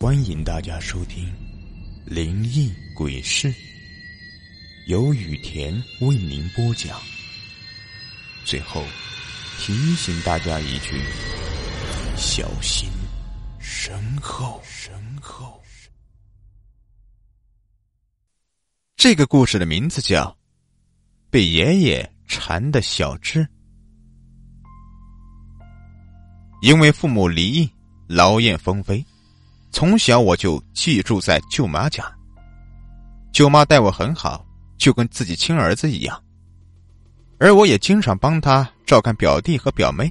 欢迎大家收听《灵异鬼事》，由雨田为您播讲。最后提醒大家一句：小心身后，身后。这个故事的名字叫《被爷爷缠的小智》，因为父母离异，劳燕分飞。从小我就寄住在舅妈家，舅妈待我很好，就跟自己亲儿子一样。而我也经常帮她照看表弟和表妹，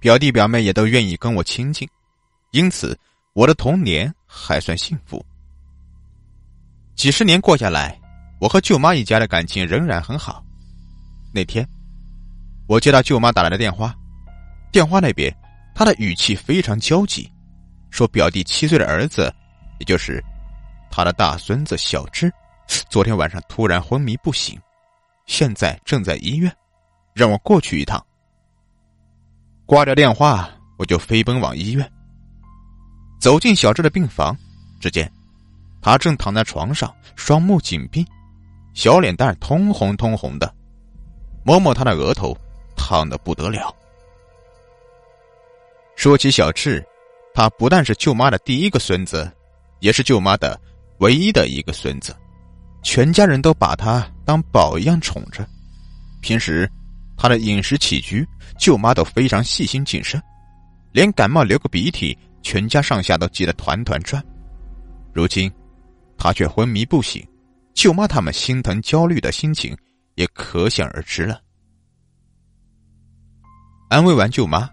表弟表妹也都愿意跟我亲近，因此我的童年还算幸福。几十年过下来，我和舅妈一家的感情仍然很好。那天，我接到舅妈打来的电话，电话那边她的语气非常焦急。说表弟七岁的儿子，也就是他的大孙子小智，昨天晚上突然昏迷不醒，现在正在医院，让我过去一趟。挂掉电话，我就飞奔往医院。走进小智的病房，只见他正躺在床上，双目紧闭，小脸蛋通红通红的，摸摸他的额头，烫的不得了。说起小智。他不但是舅妈的第一个孙子，也是舅妈的唯一的一个孙子，全家人都把他当宝一样宠着。平时他的饮食起居，舅妈都非常细心谨慎，连感冒流个鼻涕，全家上下都急得团团转。如今他却昏迷不醒，舅妈他们心疼焦虑的心情也可想而知了。安慰完舅妈，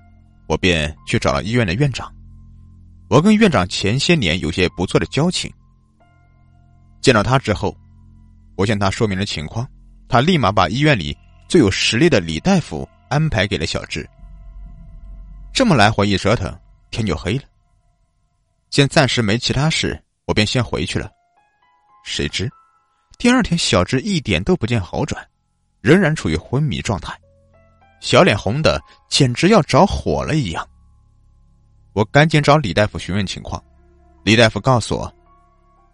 我便去找了医院的院长。我跟院长前些年有些不错的交情。见到他之后，我向他说明了情况，他立马把医院里最有实力的李大夫安排给了小智。这么来回一折腾，天就黑了。见暂时没其他事，我便先回去了。谁知第二天，小智一点都不见好转，仍然处于昏迷状态，小脸红的简直要着火了一样。我赶紧找李大夫询问情况，李大夫告诉我，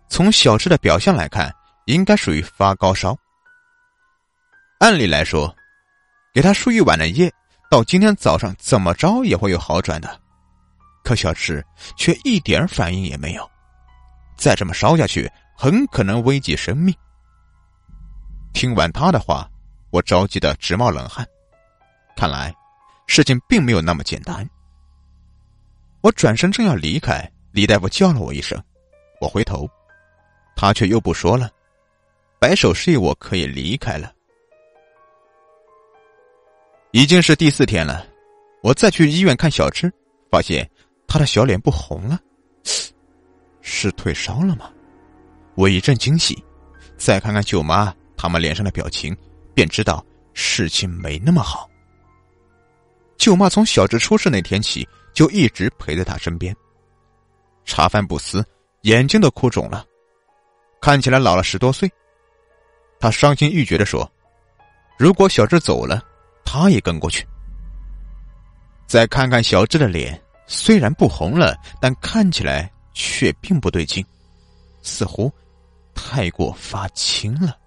从小智的表现来看，应该属于发高烧。按理来说，给他输一晚的液，到今天早上怎么着也会有好转的。可小智却一点反应也没有，再这么烧下去，很可能危及生命。听完他的话，我着急的直冒冷汗，看来事情并没有那么简单。我转身正要离开，李大夫叫了我一声，我回头，他却又不说了，摆手示意我可以离开了。已经是第四天了，我再去医院看小智，发现他的小脸不红了，是退烧了吗？我一阵惊喜，再看看舅妈他们脸上的表情，便知道事情没那么好。舅妈从小智出事那天起。就一直陪在他身边，茶饭不思，眼睛都哭肿了，看起来老了十多岁。他伤心欲绝的说：“如果小智走了，他也跟过去。”再看看小智的脸，虽然不红了，但看起来却并不对劲，似乎太过发青了。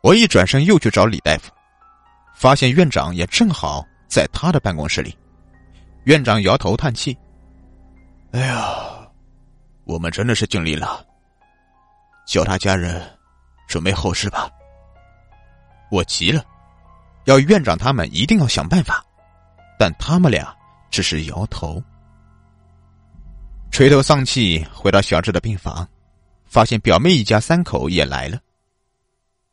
我一转身又去找李大夫，发现院长也正好在他的办公室里。院长摇头叹气：“哎呀，我们真的是尽力了。叫他家人准备后事吧。”我急了，要院长他们一定要想办法，但他们俩只是摇头，垂头丧气回到小智的病房，发现表妹一家三口也来了，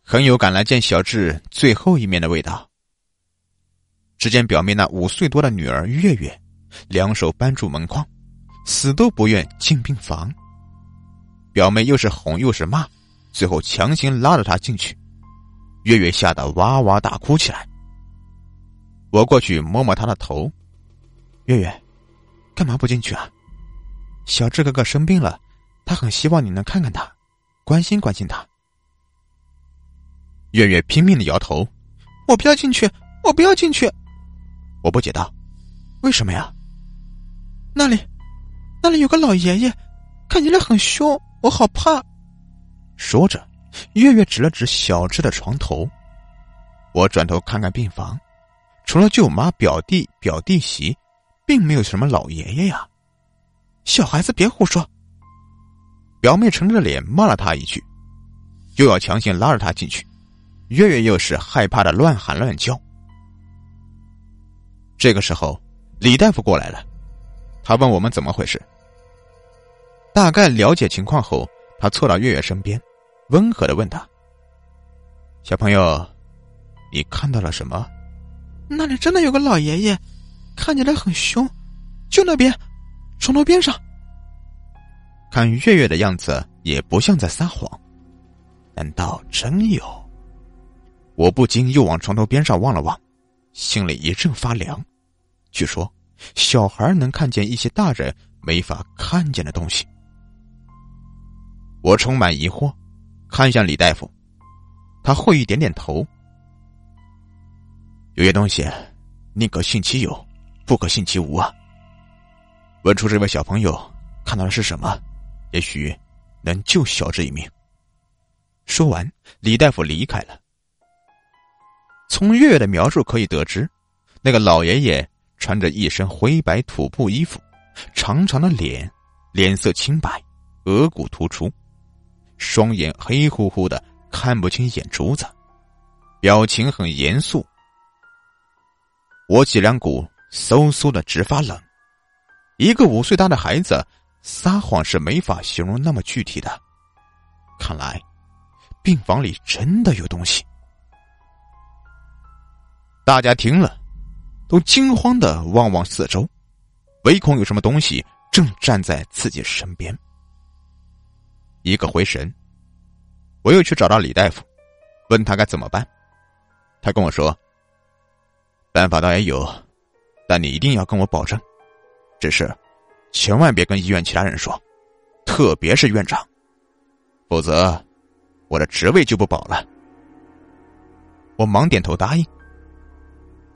很有赶来见小智最后一面的味道。只见表妹那五岁多的女儿月月，两手扳住门框，死都不愿进病房。表妹又是哄又是骂，最后强行拉着她进去。月月吓得哇哇大哭起来。我过去摸摸她的头，月月，干嘛不进去啊？小智哥哥生病了，他很希望你能看看他，关心关心他。月月拼命的摇头，我不要进去，我不要进去。我不解道：“为什么呀？那里，那里有个老爷爷，看起来很凶，我好怕。说着，月月指了指小智的床头。我转头看看病房，除了舅妈、表弟、表弟媳，并没有什么老爷爷呀。小孩子别胡说。表妹沉着脸骂了他一句，又要强行拉着他进去。月月又是害怕的乱喊乱叫。这个时候，李大夫过来了，他问我们怎么回事。大概了解情况后，他凑到月月身边，温和的问他：“小朋友，你看到了什么？”那里真的有个老爷爷，看起来很凶，就那边，床头边上。看月月的样子，也不像在撒谎，难道真有？我不禁又往床头边上望了望，心里一阵发凉。据说，小孩能看见一些大人没法看见的东西。我充满疑惑，看向李大夫，他会意点点头。有些东西，宁可信其有，不可信其无啊。问出这位小朋友看到的是什么，也许能救小智一命。说完，李大夫离开了。从月月的描述可以得知，那个老爷爷穿着一身灰白土布衣服，长长的脸，脸色青白，额骨突出，双眼黑乎乎的，看不清眼珠子，表情很严肃。我脊梁骨嗖嗖的直发冷。一个五岁大的孩子撒谎是没法形容那么具体的。看来，病房里真的有东西。大家听了，都惊慌的望望四周，唯恐有什么东西正站在自己身边。一个回神，我又去找到李大夫，问他该怎么办。他跟我说：“办法倒也有，但你一定要跟我保证，只是千万别跟医院其他人说，特别是院长，否则我的职位就不保了。”我忙点头答应。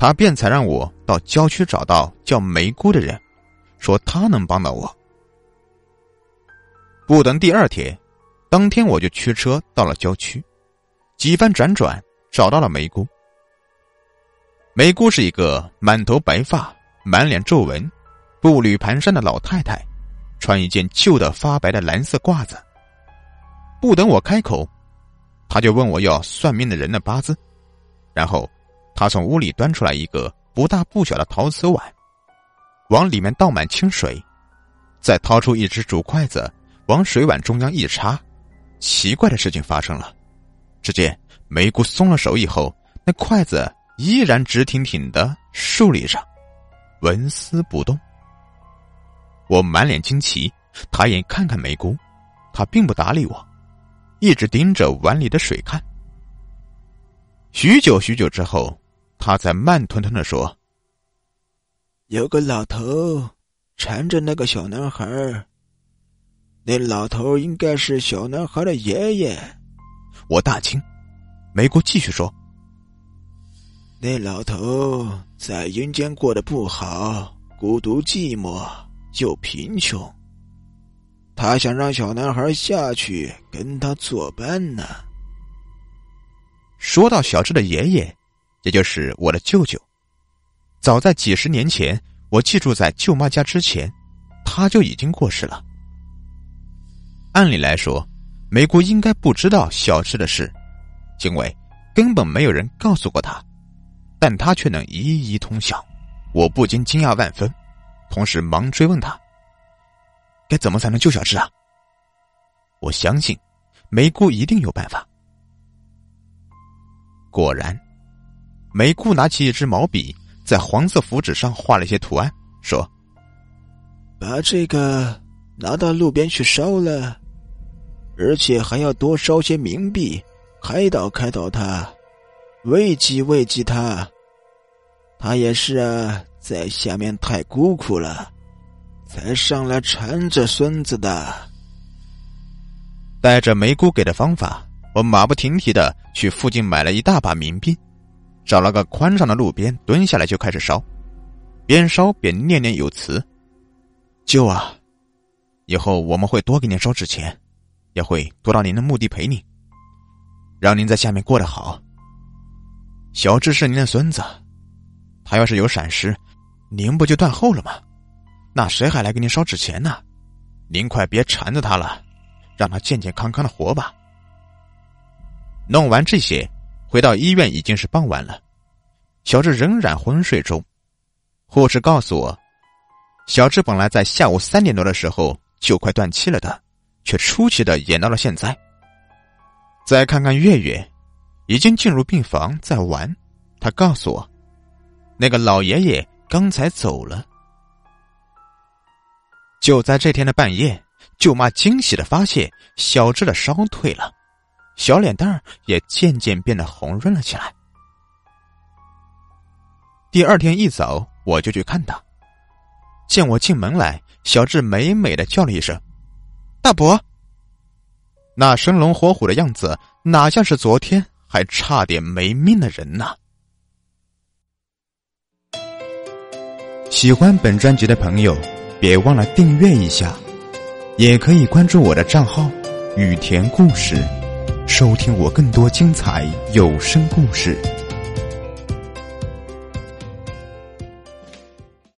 他便才让我到郊区找到叫梅姑的人，说他能帮到我。不等第二天，当天我就驱车到了郊区，几番辗转找到了梅姑。梅姑是一个满头白发、满脸皱纹、步履蹒跚的老太太，穿一件旧的发白的蓝色褂子。不等我开口，他就问我要算命的人的八字，然后。他从屋里端出来一个不大不小的陶瓷碗，往里面倒满清水，再掏出一只竹筷子，往水碗中央一插。奇怪的事情发生了，只见梅姑松了手以后，那筷子依然直挺挺的竖立着，纹丝不动。我满脸惊奇，抬眼看看梅姑，她并不搭理我，一直盯着碗里的水看。许久许久之后。他在慢吞吞的说：“有个老头缠着那个小男孩那老头应该是小男孩的爷爷。”我大惊。梅姑继续说：“那老头在阴间过得不好，孤独寂寞又贫穷。他想让小男孩下去跟他作伴呢。”说到小智的爷爷。也就是我的舅舅，早在几十年前，我寄住在舅妈家之前，他就已经过世了。按理来说，梅姑应该不知道小智的事，因为根本没有人告诉过他，但他却能一一通晓，我不禁惊讶万分，同时忙追问他：该怎么才能救小智啊？我相信，梅姑一定有办法。果然。梅姑拿起一支毛笔，在黄色符纸上画了一些图案，说：“把这个拿到路边去烧了，而且还要多烧些冥币，开导开导他，慰藉慰藉他。他也是啊，在下面太孤苦了，才上来缠着孙子的。”带着梅姑给的方法，我马不停蹄的去附近买了一大把冥币。找了个宽敞的路边，蹲下来就开始烧，边烧边念念有词：“舅啊，以后我们会多给您烧纸钱，也会多到您的墓地陪您，让您在下面过得好。小智是您的孙子，他要是有闪失，您不就断后了吗？那谁还来给您烧纸钱呢？您快别缠着他了，让他健健康康的活吧。弄完这些，回到医院已经是傍晚了，小智仍然昏睡中。护士告诉我，小智本来在下午三点多的时候就快断气了的，却出奇的演到了现在。再看看月月，已经进入病房在玩。他告诉我，那个老爷爷刚才走了。就在这天的半夜，舅妈惊喜的发现小智的烧退了，小脸蛋也渐渐变得红润了起来。第二天一早。我就去看他，见我进门来，小智美美的叫了一声：“大伯。”那生龙活虎的样子，哪像是昨天还差点没命的人呢？喜欢本专辑的朋友，别忘了订阅一下，也可以关注我的账号“雨田故事”，收听我更多精彩有声故事。